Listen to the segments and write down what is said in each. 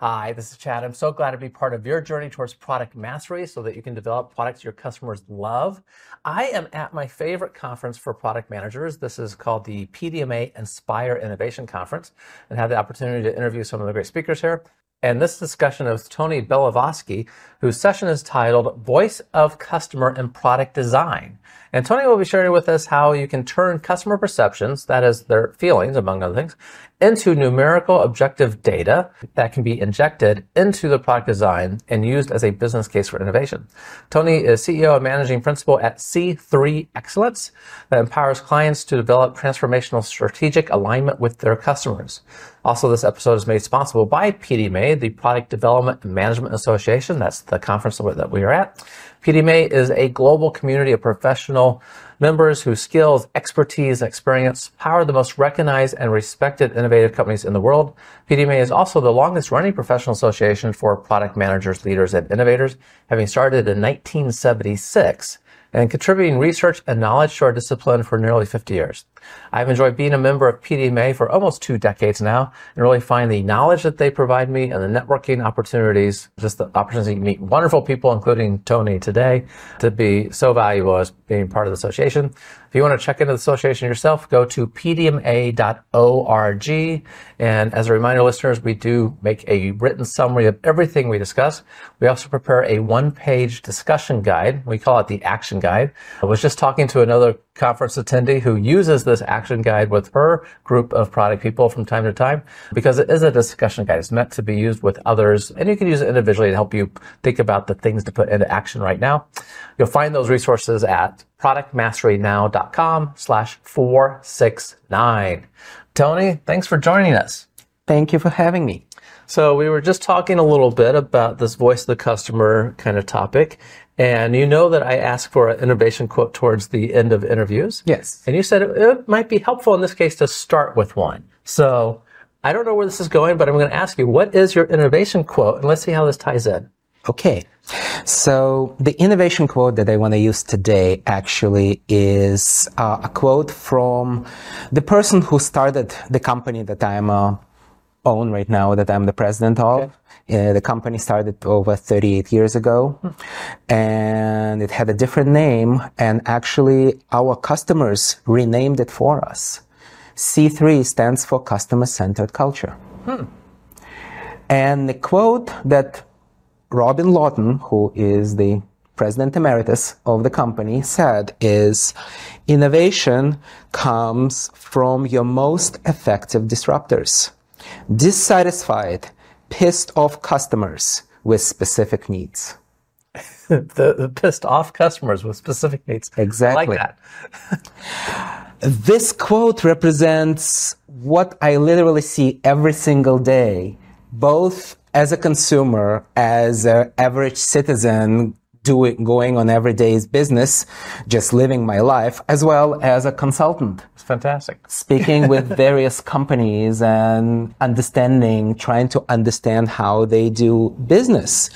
Hi, this is Chad. I'm so glad to be part of your journey towards product mastery so that you can develop products your customers love. I am at my favorite conference for product managers. This is called the PDMA Inspire Innovation Conference and have the opportunity to interview some of the great speakers here. And this discussion is Tony Belilovskiy, whose session is titled Voice of Customer in Product Design. And Tony will be sharing with us how you can turn customer perceptions, that is their feelings, among other things, into numerical objective data that can be injected into the product design and used as a business case for innovation. Tony is CEO and managing principal at C3 Excellence that empowers clients to develop transformational strategic alignment with their customers. Also, this episode is made possible by PDMA, the Product Development and Management Association. That's the conference that we are at. PDMA is a global community of professional members whose skills, expertise, experience power the most recognized and respected innovative companies in the world. PDMA is also the longest running professional association for product managers, leaders, and innovators, having started in 1976 and contributing research and knowledge to our discipline for nearly 50 years. I've enjoyed being a member of PDMA for almost two decades now and really find the knowledge that they provide me and the networking opportunities, just the opportunity to meet wonderful people, including Tony today, to be so valuable as being part of the association. If you want to check into the association yourself, go to pdma.org. And as a reminder, listeners, we do make a written summary of everything we discuss. We also prepare a one page discussion guide. We call it the action guide. I was just talking to another conference attendee who uses this action guide with her group of product people from time to time because it is a discussion guide. It's meant to be used with others and you can use it individually to help you think about the things to put into action right now. You'll find those resources at productmasterynow.com slash 469. Tony, thanks for joining us. Thank you for having me. So we were just talking a little bit about this voice of the customer kind of topic. And you know that I ask for an innovation quote towards the end of interviews. Yes. And you said it, it might be helpful in this case to start with one. So I don't know where this is going, but I'm going to ask you, what is your innovation quote? And let's see how this ties in. Okay. So the innovation quote that I want to use today actually is uh, a quote from the person who started the company that I'm uh, own right now that I'm the president of. Okay. Uh, the company started over 38 years ago and it had a different name and actually our customers renamed it for us. C3 stands for customer centered culture. Hmm. And the quote that Robin Lawton, who is the president emeritus of the company, said is innovation comes from your most effective disruptors. Dissatisfied, pissed off customers with specific needs. the, the, pissed off customers with specific needs. Exactly. I like that. this quote represents what I literally see every single day, both as a consumer, as an average citizen doing, going on everyday's business, just living my life, as well as a consultant. It's fantastic. Speaking with various companies and understanding, trying to understand how they do business.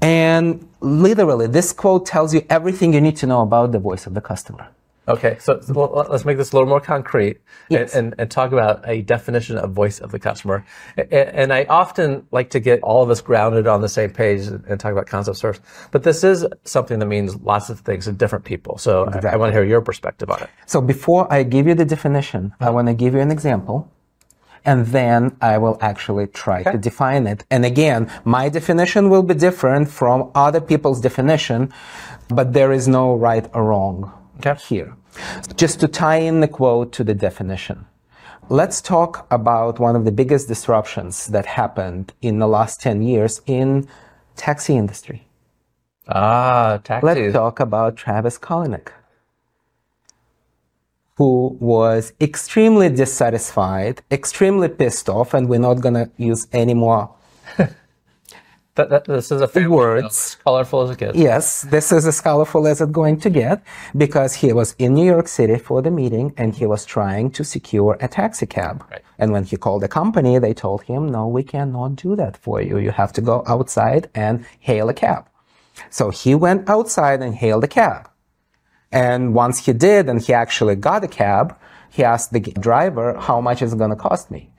And literally, this quote tells you everything you need to know about the voice of the customer. Okay, so, so let's make this a little more concrete yes. and, and, and, talk about a definition of voice of the customer. And, and, I often like to get all of us grounded on the same page and talk about concepts first. But this is something that means lots of things to different people. So exactly. I, I, want to hear your perspective on it. So before I give you the definition, I want to give you an example. And then I will actually try okay. to define it. And again, my definition will be different from other people's definition, but there is no right or wrong okay. here. Just to tie in the quote to the definition. Let's talk about one of the biggest disruptions that happened in the last 10 years in taxi industry. Ah, taxi. Let's talk about Travis Kalanick, who was extremely dissatisfied, extremely pissed off, and we're not going to use any more that, that, this is a family words. As colorful as it gets. Yes, this is as colorful as it's going to get because he was in New York City for the meeting and he was trying to secure a taxi cab. Right. And when he called the company, they told him, no, we cannot do that for you. You have to go outside and hail a cab. So he went outside and hailed a cab. And once he did and he actually got a cab, he asked the driver, how much is it going to cost me?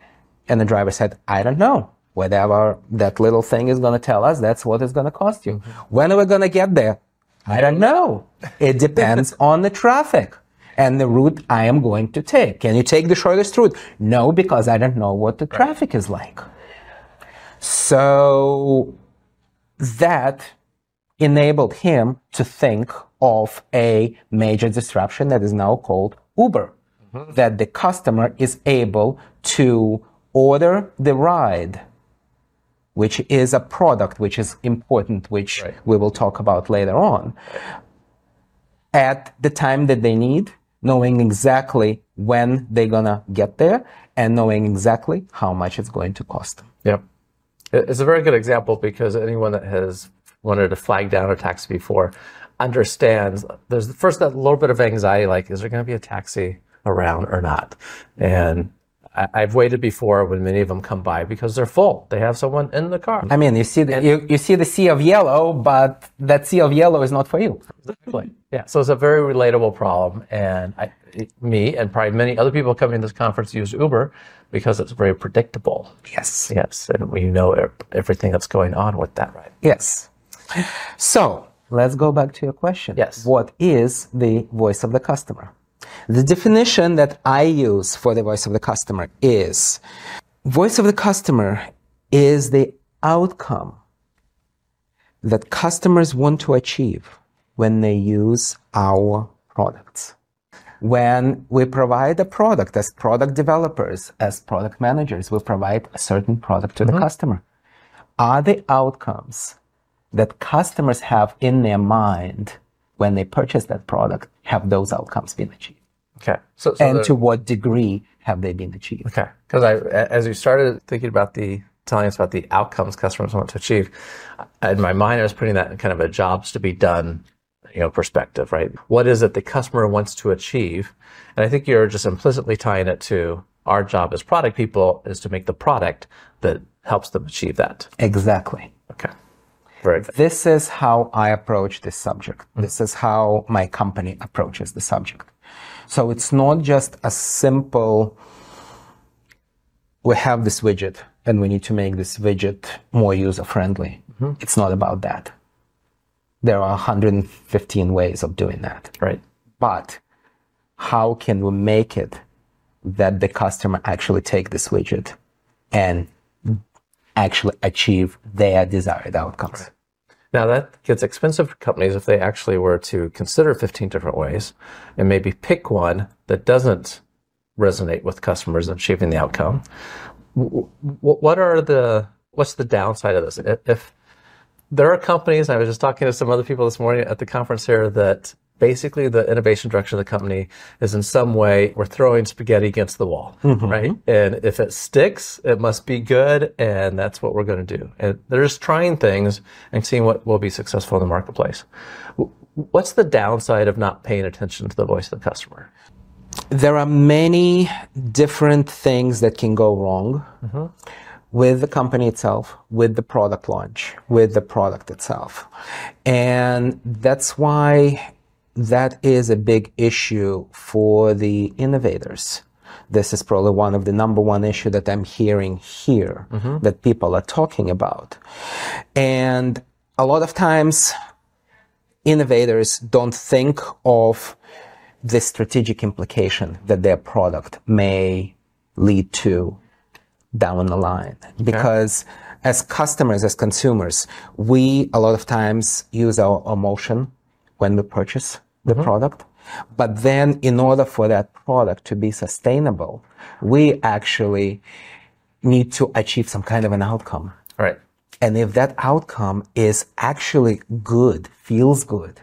And the driver said, I don't know. Whatever that little thing is going to tell us, that's what it's going to cost you. Mm-hmm. When are we going to get there? I don't know. It depends on the traffic and the route I am going to take. Can you take the shortest route? No, because I don't know what the traffic is like. So that enabled him to think of a major disruption that is now called Uber. Mm-hmm. That the customer is able to order the ride, which is a product which is important, which Right. we will talk about later on, at the time that they need, knowing exactly when they're gonna get there, and knowing exactly how much it's going to cost them. Yep. It's a very good example because anyone that has wanted to flag down a taxi before understands there's first that little bit of anxiety like, is there going to be a taxi around or not? And I, I've waited before when many of them come by because they're full. They have someone in the car. I mean, you see the you, you see the sea of yellow, but that sea of yellow is not for you. Exactly. Yeah. So it's a very relatable problem. And I, it- me and probably many other people coming to this conference use Uber because it's very predictable. Yes. Yes. And we know everything that's going on with that, right? Yes. So let's go back to your question. Yes. What is the voice of the customer? The definition that I use for the voice of the customer is voice of the customer is the outcome that customers want to achieve when they use our products. When we provide a product as product developers, as product managers, we provide a certain product to the mm-hmm. customer. Are the outcomes that customers have in their mind when they purchase that product, have those outcomes been achieved? Okay. So, so and the- to what degree have they been achieved? Okay, because I, as you started thinking about the telling us about the outcomes customers want to achieve, in my mind I was putting that in kind of a jobs to be done, you know, perspective, right? What is it the customer wants to achieve? And I think you're just implicitly tying it to our job as product people is to make the product that helps them achieve that. Exactly. Okay, very good. This is how I approach this subject. Mm. This is how my company approaches the subject. So it's not just a simple, we have this widget and we need to make this widget more user friendly. Mm-hmm. It's not about that. There are 115 ways of doing that. Right. But how can we make it that the customer actually take this widget and actually achieve their desired outcomes? Now that gets expensive for companies if they actually were to consider 15 different ways and maybe pick one that doesn't resonate with customers and achieving the outcome. What are the what's the downside of this? If there are companies, I was just talking to some other people this morning at the conference here that basically the innovation direction of the company is in some way we're throwing spaghetti against the wall, mm-hmm. right? And if it sticks, it must be good, and that's what we're going to do. And they're just trying things and seeing what will be successful in the marketplace. What's the downside of not paying attention to the voice of the customer? There are many different things that can go wrong mm-hmm. with the company itself, with the product launch, with the product itself. And that's why that is a big issue for the innovators. This is probably one of the number one issue that I'm hearing here mm-hmm. that people are talking about. And a lot of times innovators don't think of the strategic implication that their product may lead to down the line. Because as customers, as consumers, we a lot of times use our emotion when we purchase the mm-hmm. product. But then in order for that product to be sustainable, we actually need to achieve some kind of an outcome. Right. And if that outcome is actually good, feels good,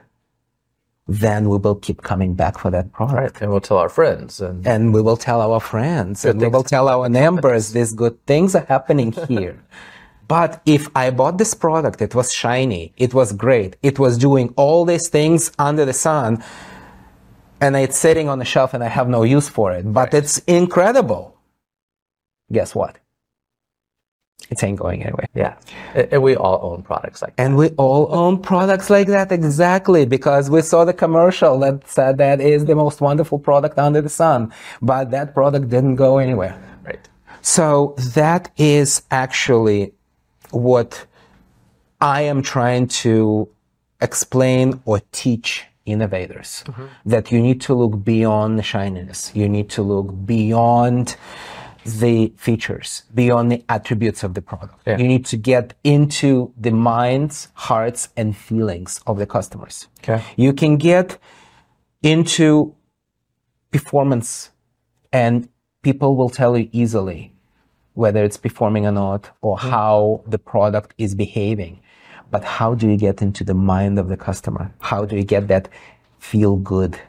then we will keep coming back for that product. Right. And we'll tell our friends and And we will tell our friends and we will tell our neighbors these good things are happening here. But if I bought this product, it was shiny, it was great, it was doing all these things under the sun, and it's sitting on the shelf and I have no use for it, but it's incredible. Guess what? It ain't going anywhere. yeah. And and we all own products like that. And we all own products like that exactly because we saw the commercial that said that is the most wonderful product under the sun, but that product didn't go anywhere. Right. So that is actually what I am trying to explain or teach innovators mm-hmm. that you need to look beyond the shininess. You need to look beyond the features, beyond the attributes of the product. Yeah. You need to get into the minds, hearts, and feelings of the customers. Okay. You can get into performance and people will tell you easily whether it's performing or not or mm-hmm. how the product is behaving. But how do you get into the mind of the customer? How do you get that feel good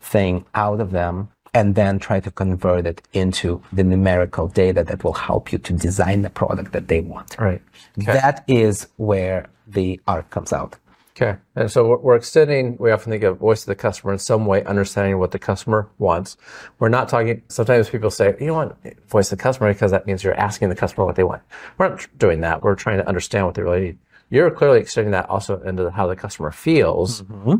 thing out of them and then try to convert it into the numerical data that will help you to design the product that they want. Right. Okay. That is where the art comes out. Okay. And so we're extending, we often think of voice of the customer in some way, understanding what the customer wants. We're not talking, sometimes people say, you want voice of the customer because that means you're asking the customer what they want. We're not doing that. We're trying to understand what they really need. You're clearly extending that also into how the customer feels. Mm-hmm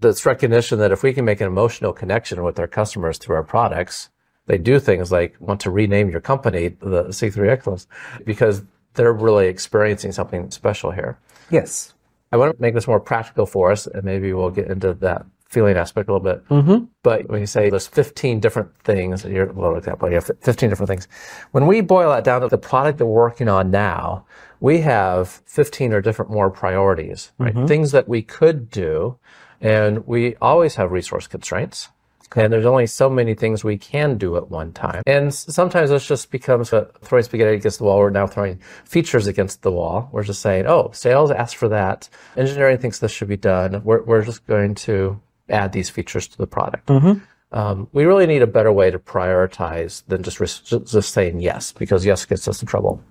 this recognition that if we can make an emotional connection with our customers through our products, they do things like want to rename your company the C3 Excellence because they're really experiencing something special here. Yes. I want to make this more practical for us, and maybe we'll get into that feeling aspect a little bit. Mm-hmm. But when you say there's 15 different things, you're little example, you have 15 different things. When we boil that down to the product that we're working on now, we have 15 or different more priorities, right? Mm-hmm. Things that we could do and we always have resource constraints. And there's only so many things we can do at one time. And sometimes this just becomes a throwing spaghetti against the wall. We're now throwing features against the wall. We're just saying, oh, sales asked for that. Engineering thinks this should be done. We're, we're just going to add these features to the product. Mm-hmm. Um, we really need a better way to prioritize than just, just saying yes, because yes gets us in trouble.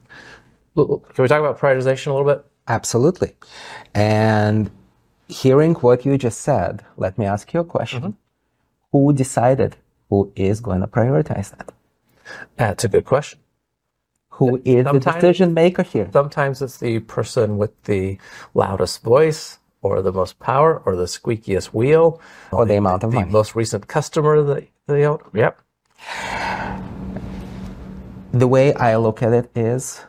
Can we talk about prioritization a little bit? Absolutely. And hearing what you just said, let me ask you a question. Mm-hmm. Who decided who is going to prioritize that? That's a good question. Who is sometimes, the decision maker here? Sometimes it's the person with the loudest voice or the most power or the squeakiest wheel or, the, the, amount of the money. most recent customer that they own. Yep. The way I look at it is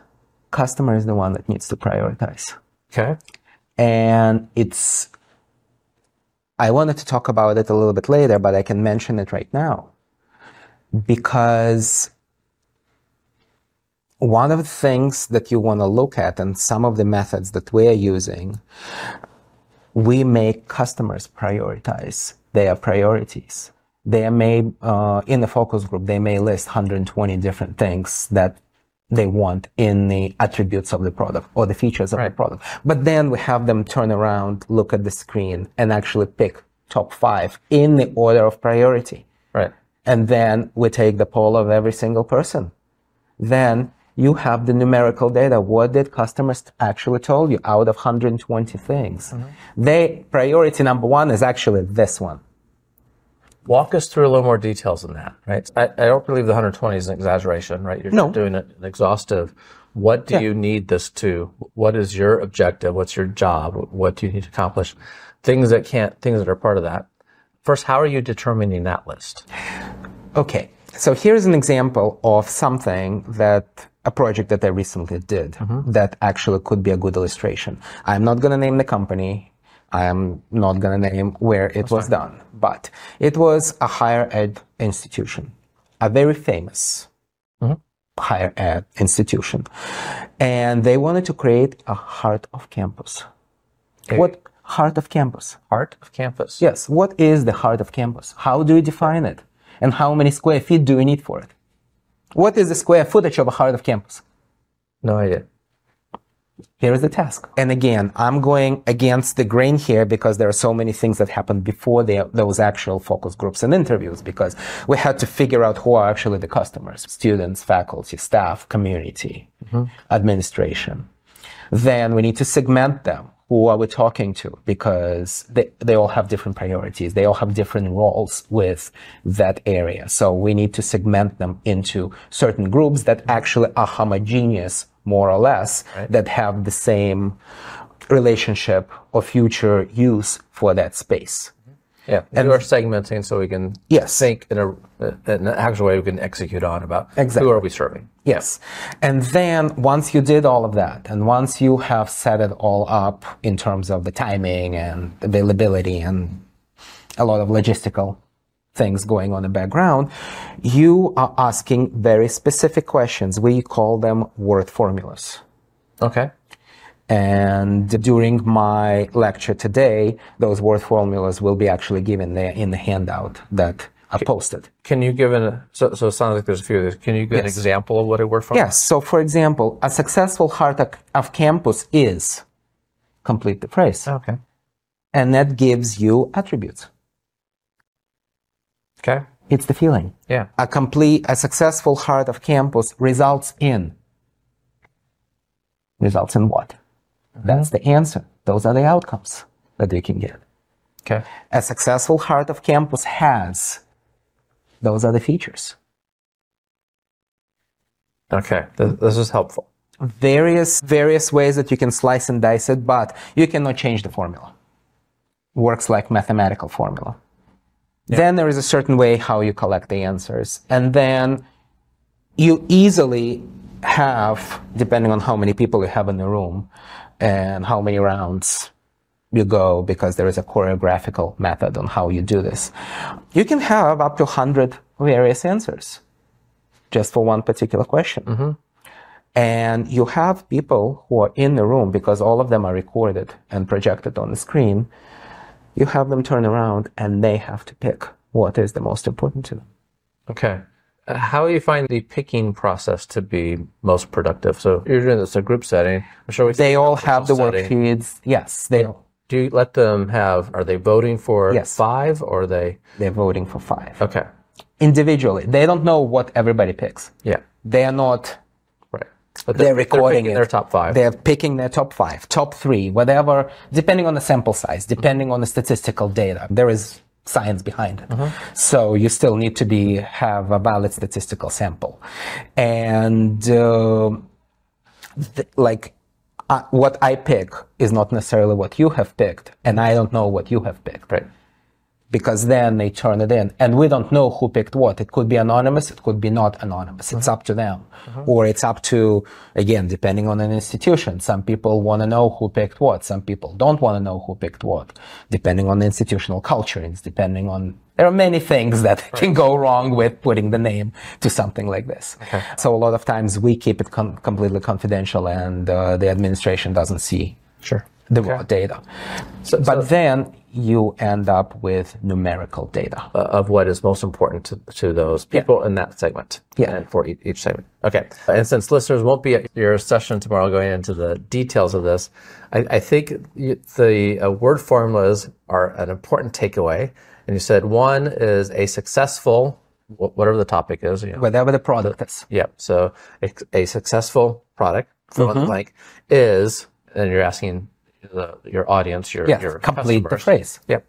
customer is the one that needs to prioritize. Okay. And it's, I wanted to talk about it a little bit later, but I can mention it right now. Because one of the things that you want to look at and some of the methods that we're using, we make customers prioritize their priorities. They may, uh, in the focus group, they may list 120 different things that they want in the attributes of the product or the features of right. the product. But then we have them turn around, look at the screen and actually pick top five in the order of priority. Right. And then we take the poll of every single person. Then you have the numerical data. What did customers actually told you out of 120 things? Mm-hmm. They, priority number one is actually this one. Walk us through a little more details than that, right? I, I don't believe the 120 is an exaggeration, right? You're no. doing an exhaustive. What do yeah. you need this to? What is your objective? What's your job? What do you need to accomplish? Things that can't, things that are part of that. First, how are you determining that list? Okay. So here's an example of something that a project that I recently did mm-hmm. that actually could be a good illustration. I'm not going to name the company. I am not going to name where it That's was fine. done, but it was a higher ed institution, a very famous mm-hmm. higher ed institution. And they wanted to create a heart of campus. Okay. What heart of campus? Heart of campus. Yes. What is the heart of campus? How do you define it? And how many square feet do you need for it? What is the square footage of a heart of campus? No idea here is the task. And again, I'm going against the grain here because there are so many things that happened before the, those actual focus groups and interviews because we had to figure out who are actually the customers, students, faculty, staff, community, mm-hmm. administration. Then we need to segment them. Who are we talking to? Because they, they all have different priorities. They all have different roles with that area. So we need to segment them into certain groups that actually are homogeneous more or less, right. that have the same relationship or future use for that space. Yeah, and you are segmenting so we can Yes. think in, a, in an actual way we can execute on about who Exactly. are we serving. Yes. And then once you did all of that, and once you have set it all up in terms of the timing and availability and a lot of logistical things going on in the background, you are asking very specific questions. We call them word formulas. Okay. And during my lecture today, those word formulas will be actually given there in the handout that I posted. Can you give an so, so it sounds like there's a few of these. Can you give an Yes. example of what it word from? Yes. So, for example, a successful heart of- of campus is complete the phrase, Okay. and that gives you attributes. Okay. It's the feeling. Yeah. A complete, a successful heart of campus results in. Results in what? That's the answer. Those are the outcomes that you can get. Okay. A successful heart of campus has. Those are the features. Okay. This is helpful. various various ways that you can slice and dice it, but you cannot change the formula. Works like mathematical formula. Then there is a certain way how you collect the answers, and then you easily have, depending on how many people you have in the room and how many rounds you go, because there is a choreographical method on how you do this. You can have up to 100 various answers just for one particular question mm-hmm. and you have people who are in the room because all of them are recorded and projected on the screen you have them turn around and they have to pick what is the most important to them Okay. How do you find the picking process to be most productive? So you're doing this in a group setting. I'm sure we they all have the setting. worksheets yes they all Do you let them have? Are they voting for Yes. five or are they? they're voting for five Okay. individually they don't know what everybody picks Yeah. they are not Right. But they're recording picking it. their top five. They're picking their top five, top three, whatever, depending on the sample size, depending on the statistical data. There is science behind it. So you still need to be have a valid statistical sample, and uh, th- like uh, what I pick is not necessarily what you have picked, and I don't know what you have picked right. Because then they turn it in. And we don't know who picked what. It could be anonymous it could be not anonymous. It's up to them. Or it's up to again depending on an institution. Some people want to know who picked what. Some people don't want to know who picked what. Depending on the institutional culture. It's depending on there are many things that can go wrong with putting the name to something like this. So a lot of times we keep it con- completely confidential and uh, the administration doesn't see Sure. the raw data. So- but so- then you end up with numerical data. uh, of what is most important to, to those people in that segment Yeah. and for each, each segment. Okay. And since listeners won't be at your session tomorrow going into the details of this, I, I think the uh, word formulas are an important takeaway. And you said one is a successful, whatever the topic is. You know, Whatever the product is. yeah. So a, a successful product, fill in the blank, is, and you're asking the, your audience, your, Yes, your complete the phrase. Yep.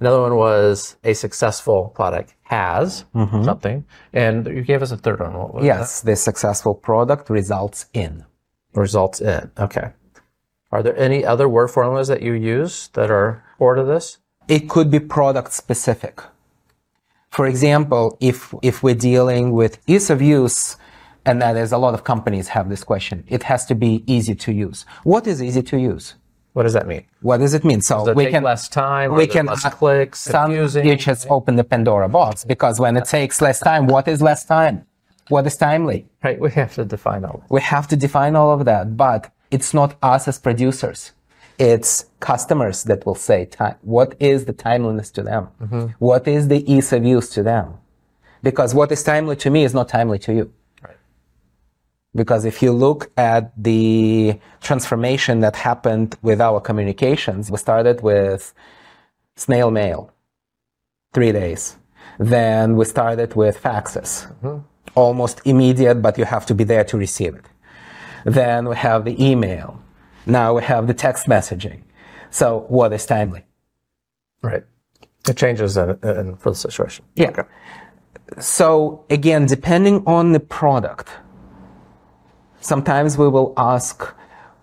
Another one was a successful product has mm-hmm. something, and you gave us a third one. What was Yes, the successful product results in. Results in. Okay. Are there any other word formulas that you use that are core to this? It could be product specific. For example, if, if we're dealing with ease of use, and that is a lot of companies have this question, it has to be easy to use. What is easy to use? What does that mean? What does it mean? So we take can less time? we can less clicks. some confusing? you just open the Pandora box because when it takes less time, what is less time? What is timely? Right. We have to define all. We have to define all of that, but it's not us as producers. It's customers that will say time. What is the timeliness to them? Mm-hmm. What is the ease of use to them? Because what is timely to me is not timely to you. Because if you look at the transformation that happened with our communications, we started with snail mail, three days. Then we started with faxes, mm-hmm. almost immediate, but you have to be there to receive it. Then we have the email. Now we have the text messaging. So what is timely? Right. It changes in, in, for the situation. Yeah. Okay. So again, depending on the product, sometimes we will ask,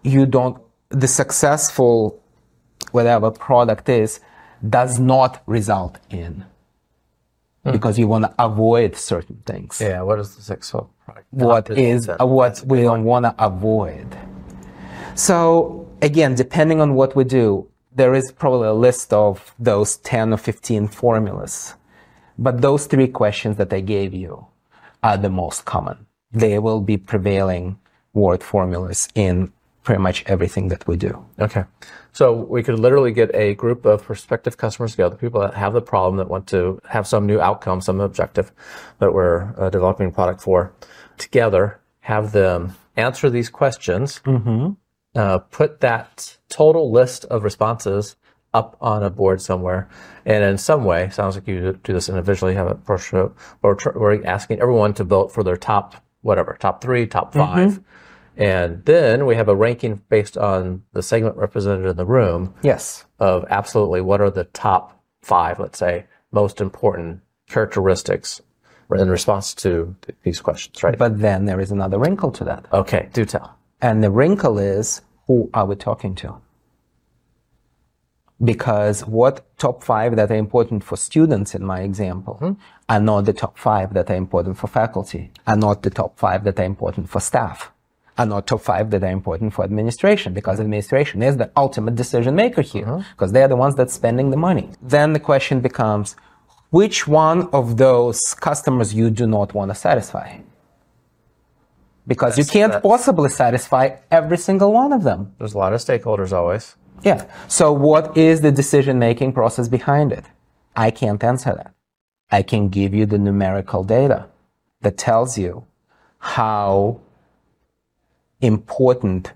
you don't, the successful, whatever product is, does not result in because you want to avoid certain things. Yeah. What is the successful product? What is uh, what we don't want to avoid. So again, depending on what we do, there is probably a list of those 10 or 15 formulas. But those three questions that I gave you are the most common. They will be prevailing word formulas in pretty much everything that we do. Okay. So we could literally get a group of prospective customers together, people that have the problem that want to have some new outcome, some objective that we're uh, developing a product for together, have them answer these questions, uh, put that total list of responses up on a board somewhere, and in some way, sounds like you do this individually, have a brochure, or we're asking everyone to vote for their top, whatever, top three, top 5 And then we have a ranking based on the segment represented in the room Yes. of absolutely what are the top five, let's say, most important characteristics in response to these questions, right? But then there is another wrinkle to that. okay, do tell. And the wrinkle is who are we talking to? Because what top five that are important for students in my example mm-hmm. are not the top five that are important for faculty, are not the top five that are important for staff, are not top five that are important for administration because administration is the ultimate decision maker here uh-huh. because they're the ones that's spending the money. Then the question becomes, which one of those customers you do not want to satisfy? Because you can't that's- possibly satisfy every single one of them. There's a lot of stakeholders always. Yeah. So what is the decision making process behind it? I can't answer that. I can give you the numerical data that tells you how important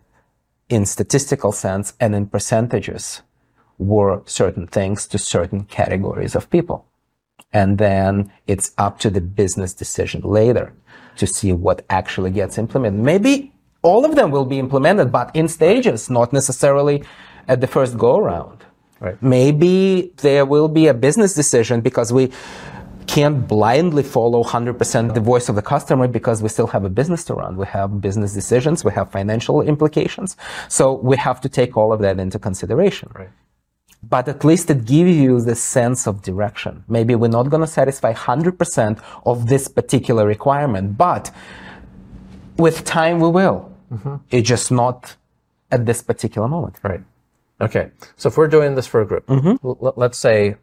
in statistical sense and in percentages were certain things to certain categories of people. And then it's up to the business decision later to see what actually gets implemented. Maybe all of them will be implemented, but in stages, not necessarily at the first go around. Right. Maybe there will be a business decision because we can't blindly follow 100% the voice of the customer because we still have a business to run. We have business decisions, we have financial implications. So we have to take all of that into consideration Right. but at least it gives you the sense of direction. Maybe we're not going to satisfy 100% of this particular requirement, but with time we will. Mm-hmm. It's just not at this particular moment. Right. Okay. So if we're doing this for a group, mm-hmm. l- let's say,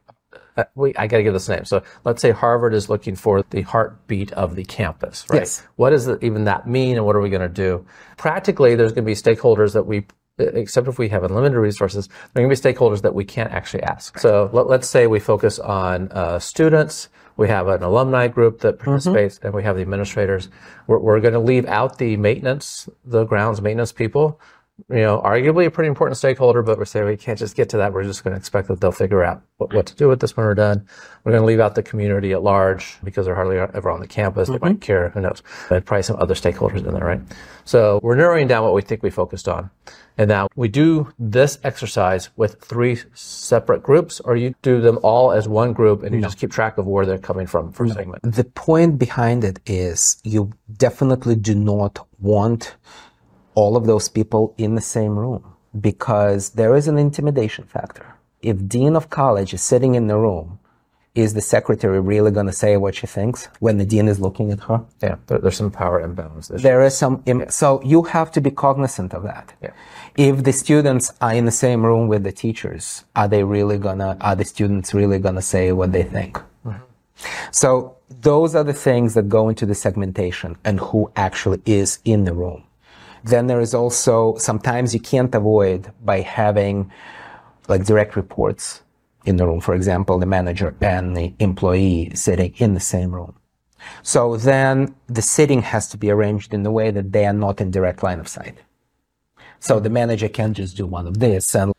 uh, we, I got to give this a name. So let's say Harvard is looking for the heartbeat of the campus, right? Yes. What does even that mean and what are we going to do? Practically, there's going to be stakeholders that we, except if we have unlimited resources, there are going to be stakeholders that we can't actually ask. So let, let's say we focus on uh, students. We have an alumni group that participates and we have the administrators. We're, we're going to leave out the maintenance, the grounds maintenance people you know, arguably a pretty important stakeholder, but we're saying we can't just get to that. We're just going to expect that they'll figure out what, what to do with this when we're done. We're going to leave out the community at large because they're hardly ever on the campus. They might mm-hmm. care. Who knows? And probably some other stakeholders in there, right? So we're narrowing down what we think we focused on. And now we do this exercise with three separate groups, or you do them all as one group and you just keep track of where they're coming from for segment. The point behind it is you definitely do not want all of those people in the same room because there is an intimidation factor. If dean of college is sitting in the room, is the secretary really going to say what she thinks when the dean is looking at her? Yeah, there, there's some power imbalance. There. There is some, im- so you have to be cognizant of that. Yeah. If the students are in the same room with the teachers, are they really gonna, are the students really gonna say what they think? Mm-hmm. So those are the things that go into the segmentation and who actually is in the room. Then there is also, sometimes you can't avoid by having like direct reports in the room. For example, the manager and the employee sitting in the same room. So then the sitting has to be arranged in a way that they are not in direct line of sight. So the manager can't just do one of this and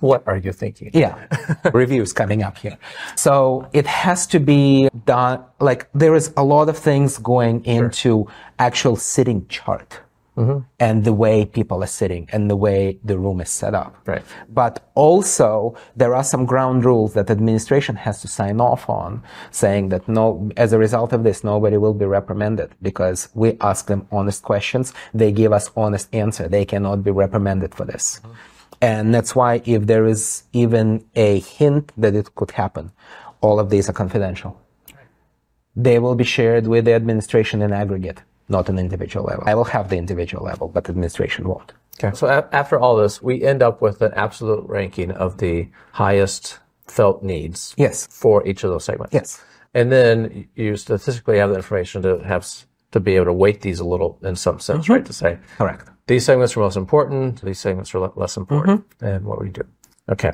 What are you thinking? yeah, reviews coming up here. So it has to be done, like there is a lot of things going into actual sitting chart Mm-hmm. and the way people are sitting and the way the room is set up. Right. But also there are some ground rules that administration has to sign off on saying that no, as a result of this, nobody will be reprimanded because we ask them honest questions. They give us honest answer. They cannot be reprimanded for this. Mm-hmm. And that's why if there is even a hint that it could happen, all of these are confidential. They will be shared with the administration in aggregate, not an individual level. I will have the individual level, but administration won't. Okay. So a- after all this, we end up with an absolute ranking of the highest felt needs Yes. for each of those segments. Yes. And then you statistically have the information to have to be able to weight these a little in some sense, mm-hmm. right? To say Correct. these segments are most important, these segments are le- less important, mm-hmm. and what we do. Okay.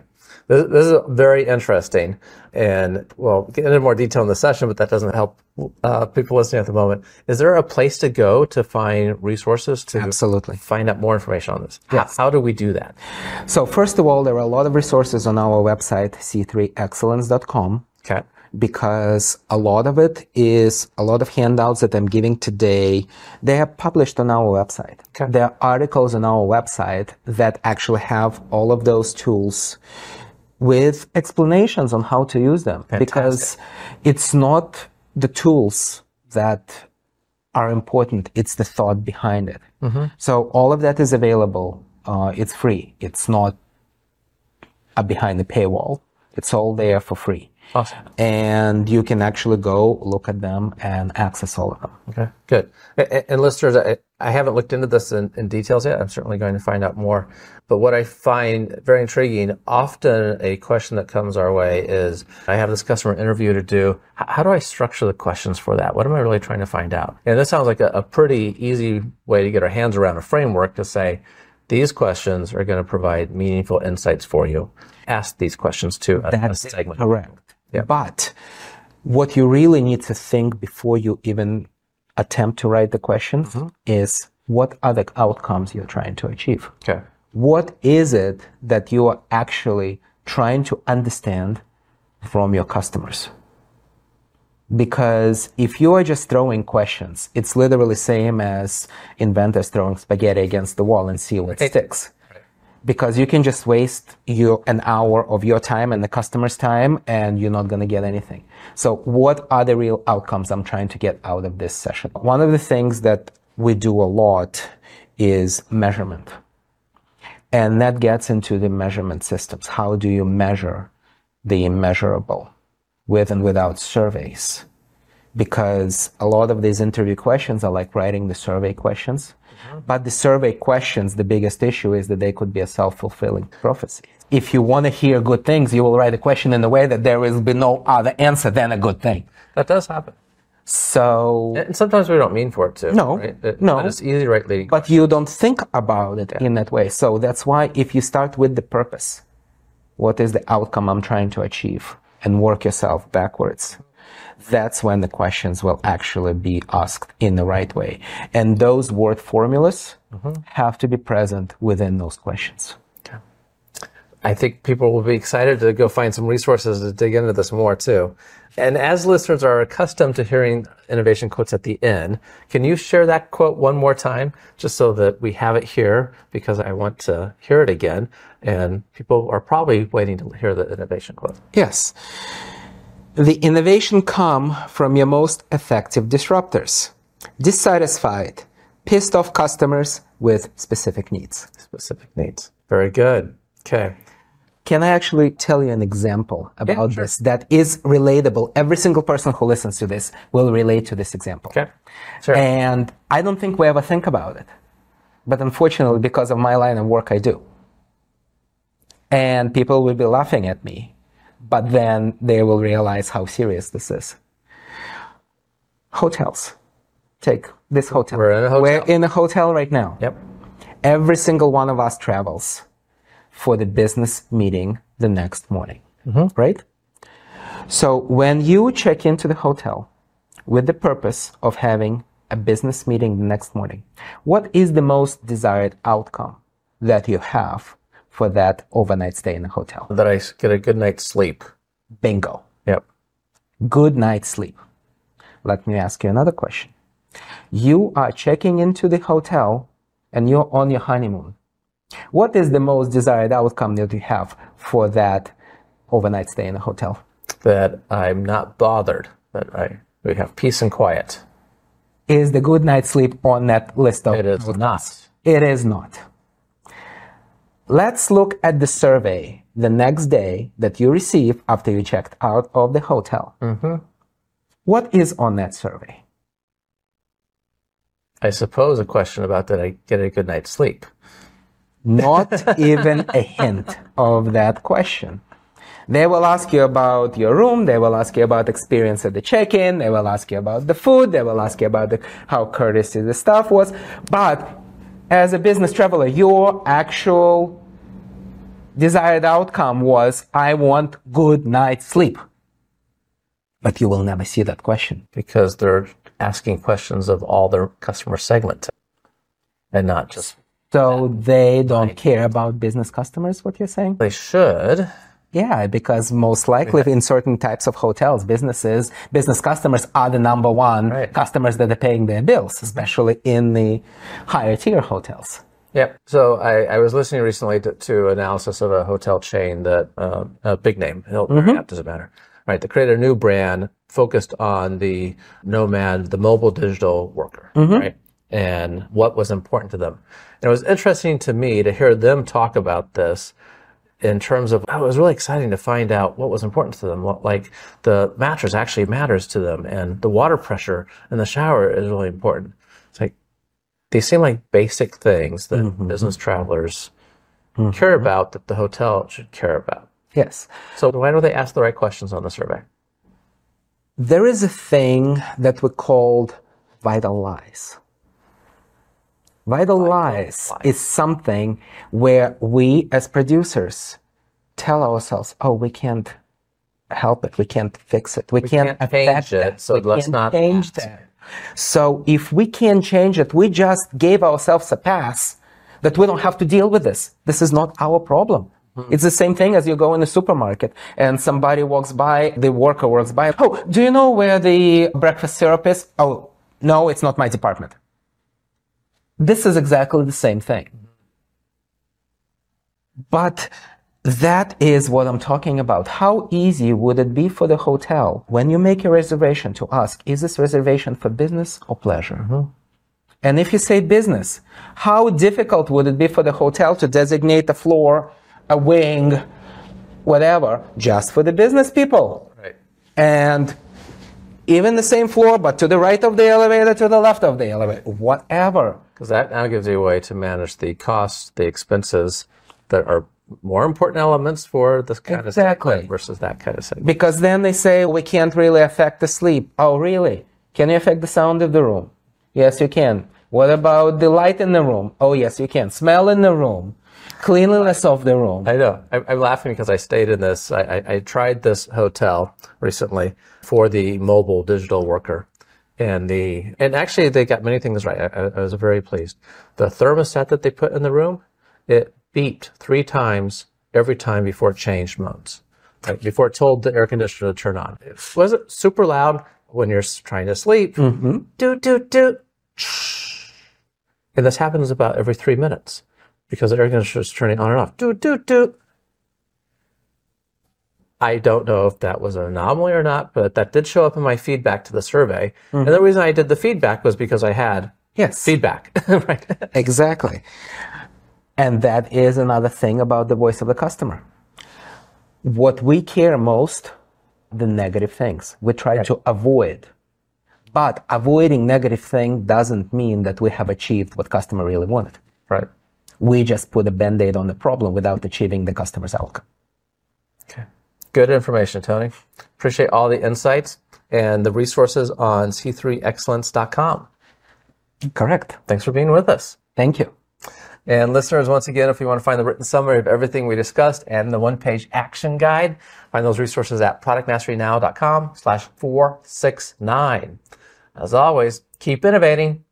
This, this is very interesting. And we'll get into more detail in the session, but that doesn't help uh, people listening at the moment. Is there a place to go to find resources to Absolutely. find out more information on this? How, how do we do that? So first of all, there are a lot of resources on our website, c3excellence.com. Okay. because a lot of it is a lot of handouts that I'm giving today. They are published on our website. Okay. There are articles on our website that actually have all of those tools with explanations on how to use them because it's not the tools that are important. It's the thought behind it. So all of that is available. Uh, it's free. It's not a behind the paywall. It's all there for free Awesome. and you can actually go look at them and access all of them. Okay, good. A- a- And listeners, I, I haven't looked into this in, in details yet. I'm certainly going to find out more. But what I find very intriguing, often a question that comes our way is, I have this customer interview to do. H- How do I structure the questions for that? What am I really trying to find out? And this sounds like a, a pretty easy way to get our hands around a framework to say, these questions are going to provide meaningful insights for you. Ask these questions to a, a segment. correct. Yeah. But what you really need to think before you even attempt to write the question Mm-hmm. is what are the outcomes you're trying to achieve? Okay. What is it that you are actually trying to understand from your customers? Because if you are just throwing questions, it's literally same as inventors throwing spaghetti against the wall and see what sticks. Because you can just waste your an hour of your time and the customer's time and you're not going to get anything. So what are the real outcomes I'm trying to get out of this session? One of the things that we do a lot is measurement. And that gets into the measurement systems. How do you measure the immeasurable with and without surveys? Because a lot of these interview questions are like writing the survey questions. But the survey questions, the biggest issue is that they could be a self-fulfilling prophecy. If you want to hear good things, you will write a question in a way that there will be no other answer than a good thing. That does happen. So, And sometimes we don't mean for it to. No, right? It- no. But it's easy, right, leading. but you don't think about it in that way. So that's why if you start with the purpose, what is the outcome I'm trying to achieve and work yourself backwards, that's when the questions will actually be asked in the right way. And those word formulas have to be present within those questions. I think people will be excited to go find some resources to dig into this more too. And as listeners are accustomed to hearing innovation quotes at the end, can you share that quote one more time just so that we have it here because I want to hear it again and people are probably waiting to hear the innovation quote. Yes. The innovation come from your most effective disruptors. Dissatisfied, pissed off customers with specific needs. Specific needs. Very good. Okay. Can I actually tell you an example about sure. this that is relatable? Every single person who listens to this will relate to this example. Okay. Sure. And I don't think we ever think about it. But unfortunately, because of my line of work, I do. And people will be laughing at me. But then they will realize how serious this is. Hotels. Take this hotel. We're in a hotel. We're in a hotel right now. yep. Every single one of us travels for the business meeting the next morning, mm-hmm. right? So when you check into the hotel with the purpose of having a business meeting the next morning, what is the most desired outcome that you have for that overnight stay in a hotel? That I get a good night's sleep. Bingo. Yep. Good night's sleep. Let me ask you another question. You are checking into the hotel and you're on your honeymoon. What is the most desired outcome that you have for that overnight stay in a hotel? That I'm not bothered. That I we have peace and quiet. Is the good night's sleep on that list of It is not. It is not. Let's look at the survey the next day that you receive after you checked out of the hotel. Mm-hmm. What is on that survey? I suppose a question about did I get a good night's sleep? Not even a hint of that question. They will ask you about your room. They will ask you about experience at the check-in. They will ask you about the food. They will ask you about the, how courteous the staff was. But as a business traveler, your actual desired outcome was, I want good night's sleep. But you will never see that question. Because they're asking questions of all their customer segment and not just So they don't care about business customers, what you're saying? they should. Yeah, because most likely in certain types of hotels, businesses, business customers are the number one Right. customers that are paying their bills, especially in the higher tier hotels. Yep. So I, I was listening recently to, to analysis of a hotel chain that uh, a big name, Hilton, Marriott, doesn't matter. Right. They created a new brand focused on the nomad, the mobile digital worker. Right. And what was important to them. And it was interesting to me to hear them talk about this in terms of, oh, it was really exciting to find out what was important to them. What, like the mattress actually matters to them and the water pressure in the shower is really important. They seem like basic things that mm-hmm. business travelers mm-hmm. care about that the hotel should care about. Yes. So why don't they ask the right questions on the survey? There is a thing that we called vital lies. Vital, lies, lies. is something where we as producers tell ourselves, oh, we can't help it. We can't fix it. We, can't, can't change affect it, that. so we let's can't not change that. So if we can't change it, we just gave ourselves a pass that we don't have to deal with this. This is not our problem. Hmm. It's the same thing as you go in the supermarket and somebody walks by, the worker walks by. Oh, do you know where the breakfast syrup is? Oh, no, it's not my department. This is exactly the same thing. But that is what I'm talking about. How easy would it be for the hotel when you make a reservation to ask, is this reservation for business or pleasure? Mm-hmm. And if you say business, how difficult would it be for the hotel to designate a floor, a wing, whatever, just for the business people? Right. And even the same floor, but to the right of the elevator, to the left of the elevator, whatever. Because that now gives you a way to manage the costs, the expenses that are more important elements for this kind Exactly. of segment versus that kind of segment. Because then they say we can't really affect the sleep. Oh, really? Can you affect the sound of the room? Yes, you can. What about the light in the room? Oh, yes, you can. Smell in the room. Cleanliness of the room. I know. I, I'm laughing because I stayed in this. I, I, I tried this hotel recently for the mobile digital worker, and the and actually they got many things right. I I was very pleased. The thermostat that they put in the room, it beeped three times every time before it changed modes. Like before it told the air conditioner to turn on. It wasn't super loud when you're trying to sleep. Mm-hmm. Doot doot doot. And this happens about every three minutes because the air conditioner is turning on and off. Doot, doot, doot. I don't know if that was an anomaly or not, but that did show up in my feedback to the survey. And mm-hmm. the reason I did the feedback was because I had Yes. feedback, right? Exactly. And that is another thing about the voice of the customer. What we care most, the negative things. We try to avoid. But avoiding negative thing doesn't mean that we have achieved what customer really wanted. right. We just put a band-aid on the problem without achieving the customer's outcome. Okay. Good information, Tony. Appreciate all the insights and the resources on c3excellence.com. Correct. Thanks for being with us. Thank you. And listeners, once again, if you want to find the written summary of everything we discussed and the one-page action guide, find those resources at productmasterynow.com slash 469. As always, keep innovating